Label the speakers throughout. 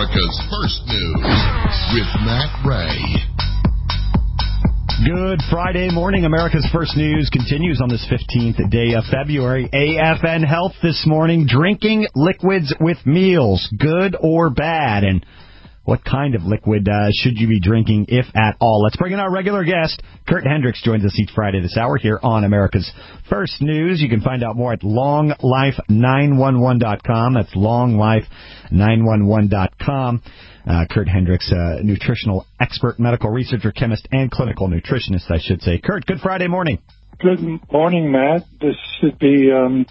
Speaker 1: America's First News with Matt Ray.
Speaker 2: Good Friday morning. America's First News continues on this 15th day of February. AFN Health this morning. Drinking liquids with meals, good or bad? And what kind of liquid uh, should you be drinking, if at all? Let's bring in our regular guest. Curt Hendrix joins us each Friday this hour here on America's First News. You can find out more at longlife911.com. That's longlife911.com. Uh, Curt Hendrix, uh, nutritional expert, medical researcher, chemist, and clinical nutritionist, I should say. Curt, good Friday morning.
Speaker 3: Good morning, Matt. This should be um,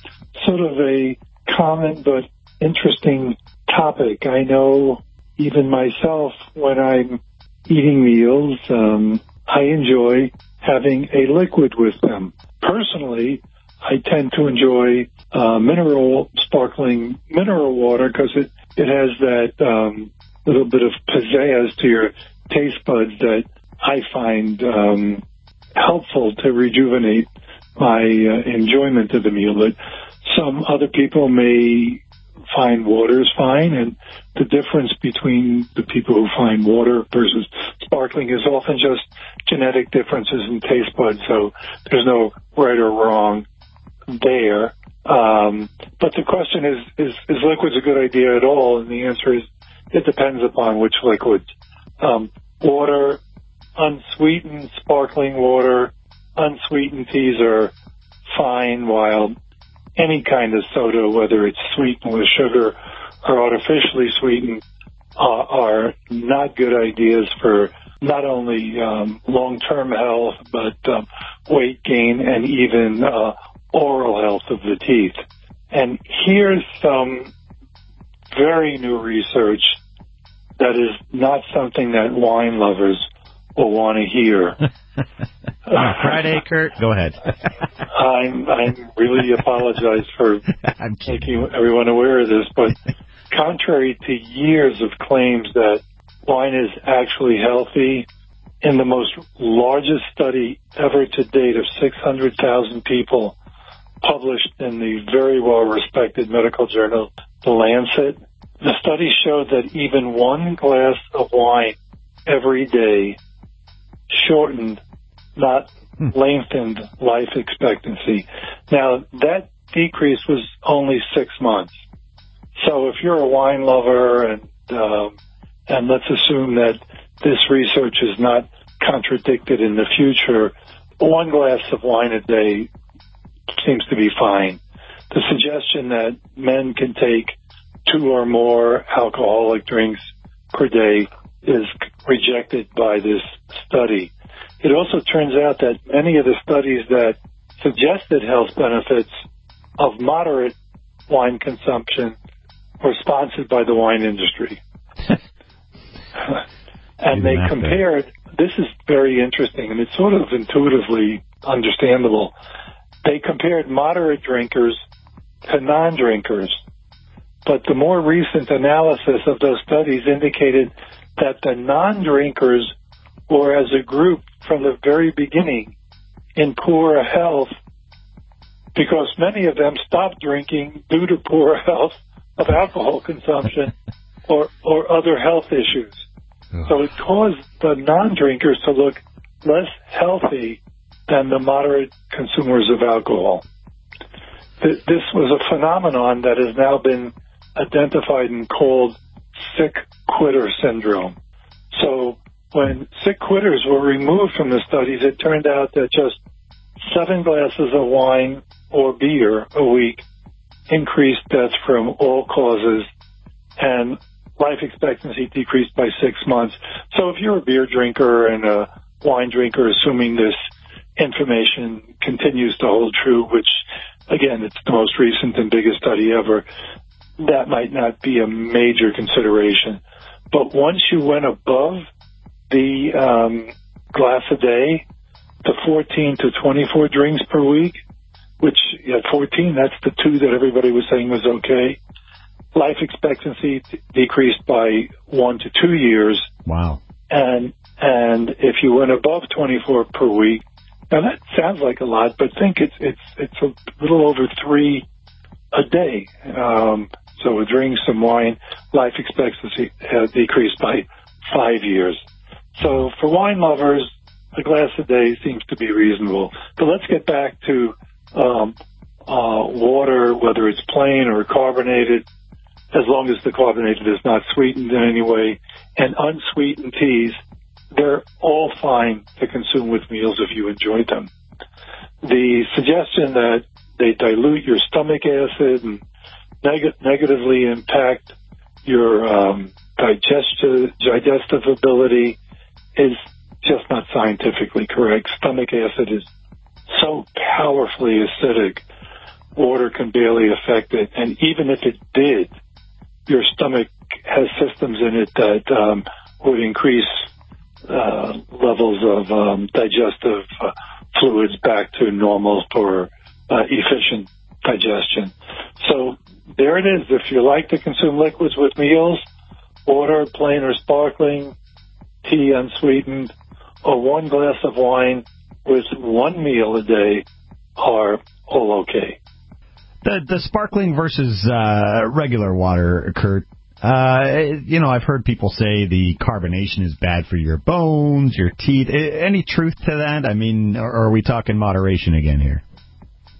Speaker 3: sort of a common but interesting topic. I know even myself, when I'm eating meals, um, I enjoy having a liquid with them. Personally, I tend to enjoy uh, mineral, sparkling mineral water because it, it has that um, little bit of pizzazz to your taste buds that I find um, helpful to rejuvenate my uh, enjoyment of the meal. But some other people may find water is fine, and the difference between the people who find water versus sparkling is often just genetic differences in taste buds. So there's no right or wrong there. Um, but the question is, is, is liquids a good idea at all? And the answer is it depends upon which liquids. Um, water, unsweetened sparkling water, unsweetened teas are fine, while any kind of soda, whether it's sweetened with sugar or artificially sweetened, uh, are not good ideas for not only um, long-term health, but um, weight gain and even uh, oral health of the teeth. And here's some very new research that is not something that wine lovers will want to hear.
Speaker 2: Friday, Curt, go ahead.
Speaker 3: I'm I'm really apologize for making everyone aware of this, but contrary to years of claims that wine is actually healthy, in the most largest study ever to date of 600,000 people published in the very well respected medical journal, The Lancet, the study showed that even one glass of wine every day shortened, not hmm. lengthened life expectancy. Now that decrease was only six months. So if you're a wine lover and um, and let's assume that this research is not contradicted in the future, one glass of wine a day seems to be fine. The suggestion that men can take two or more alcoholic drinks per day is rejected by this study. It also turns out that many of the studies that suggested health benefits of moderate wine consumption were sponsored by the wine industry. and they compared, this is very interesting and it's sort of intuitively understandable. They compared moderate drinkers to non-drinkers but the more recent analysis of those studies indicated that the non-drinkers were as a group from the very beginning in poor health because many of them stopped drinking due to poor health of alcohol consumption or, or other health issues. So it caused the non-drinkers to look less healthy than the moderate consumers of alcohol. This was a phenomenon that has now been identified and called sick quitter syndrome. So when sick quitters were removed from the studies, it turned out that just seven glasses of wine or beer a week increased deaths from all causes and life expectancy decreased by six months. So if you're a beer drinker and a wine drinker, assuming this information continues to hold true, which again, it's the most recent and biggest study ever, that might not be a major consideration. But once you went above the um, glass a day, the 14 to 24 drinks per week, which at 14, that's the two that everybody was saying was okay. Life expectancy t- decreased by one to two years.
Speaker 2: Wow.
Speaker 3: And and if you went above 24 per week, now that sounds like a lot, but think it's it's it's a little over three a day. Um, So with drinks and wine, life expectancy has decreased by five years. So for wine lovers, a glass a day seems to be reasonable. But let's get back to um, uh, water, whether it's plain or carbonated, as long as the carbonated is not sweetened in any way, and unsweetened teas, they're all fine to consume with meals if you enjoy them. The suggestion that they dilute your stomach acid and neg- negatively impact your um, digestive, digestive ability is just not scientifically correct. Stomach acid is so powerfully acidic, water can barely affect it. And even if it did, your stomach has systems in it that um, would increase uh, levels of um, digestive uh, fluids back to normal for uh, efficient digestion. So there it is. If you like to consume liquids with meals, water, plain or sparkling, tea unsweetened, or one glass of wine with one meal a day are all okay.
Speaker 2: The the sparkling versus uh, regular water, Curt. Uh, you know, I've heard people say the carbonation is bad for your bones, your teeth. Any truth to that? I mean, or are we talking moderation again here?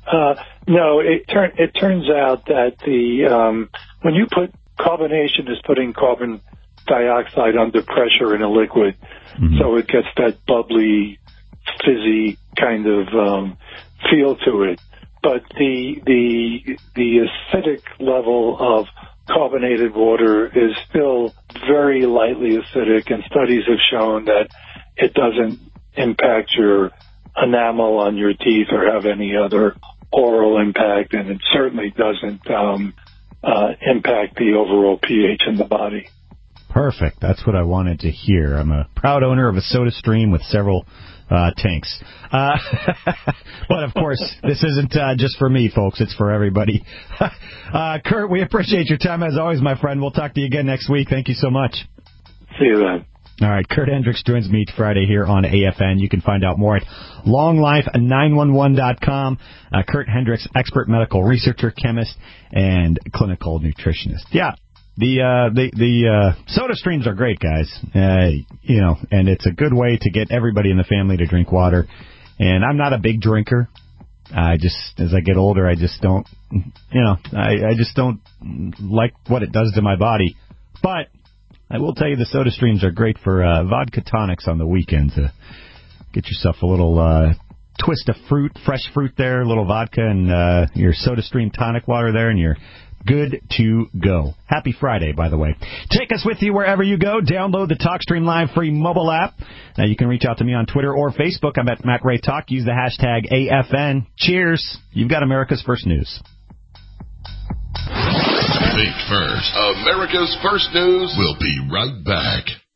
Speaker 3: Uh, no, it turn it turns out that the um, when you put carbonation is putting carbon dioxide under pressure in a liquid, mm-hmm. so it gets that bubbly, fizzy kind of um, feel to it. But the the the acidic level of carbonated water is still very lightly acidic, and studies have shown that it doesn't impact your enamel on your teeth or have any other oral impact, and it certainly doesn't um, uh, impact the overall pH in the body.
Speaker 2: Perfect. That's what I wanted to hear. I'm a proud owner of a soda stream with several uh, tanks. Uh, but of course, this isn't uh, just for me, folks. It's for everybody. uh, Curt, we appreciate your time as always, my friend. We'll talk to you again next week. Thank you so much.
Speaker 3: See you then.
Speaker 2: All right, Curt Hendrix joins me Friday here on AFN. You can find out more at longlife911.com. Uh, Curt Hendrix, expert medical researcher, chemist, and clinical nutritionist. Yeah, the uh, the the uh, soda streams are great, guys. Uh, you know, and it's a good way to get everybody in the family to drink water. And I'm not a big drinker. I just, as I get older, I just don't, you know, I, I just don't like what it does to my body. But I will tell you, the soda streams are great for uh, vodka tonics on the weekend to get yourself a little uh, twist of fruit, fresh fruit there, a little vodka, and uh, your soda stream tonic water there, and your good to go. Happy Friday, by the way. Take us with you wherever you go. Download the TalkStream Live free mobile app. Now you can reach out to me on Twitter or Facebook. I'm at Matt Ray Talk. Use the hashtag AFN. Cheers. You've got America's First News.
Speaker 1: First. America's First News. We'll be right back.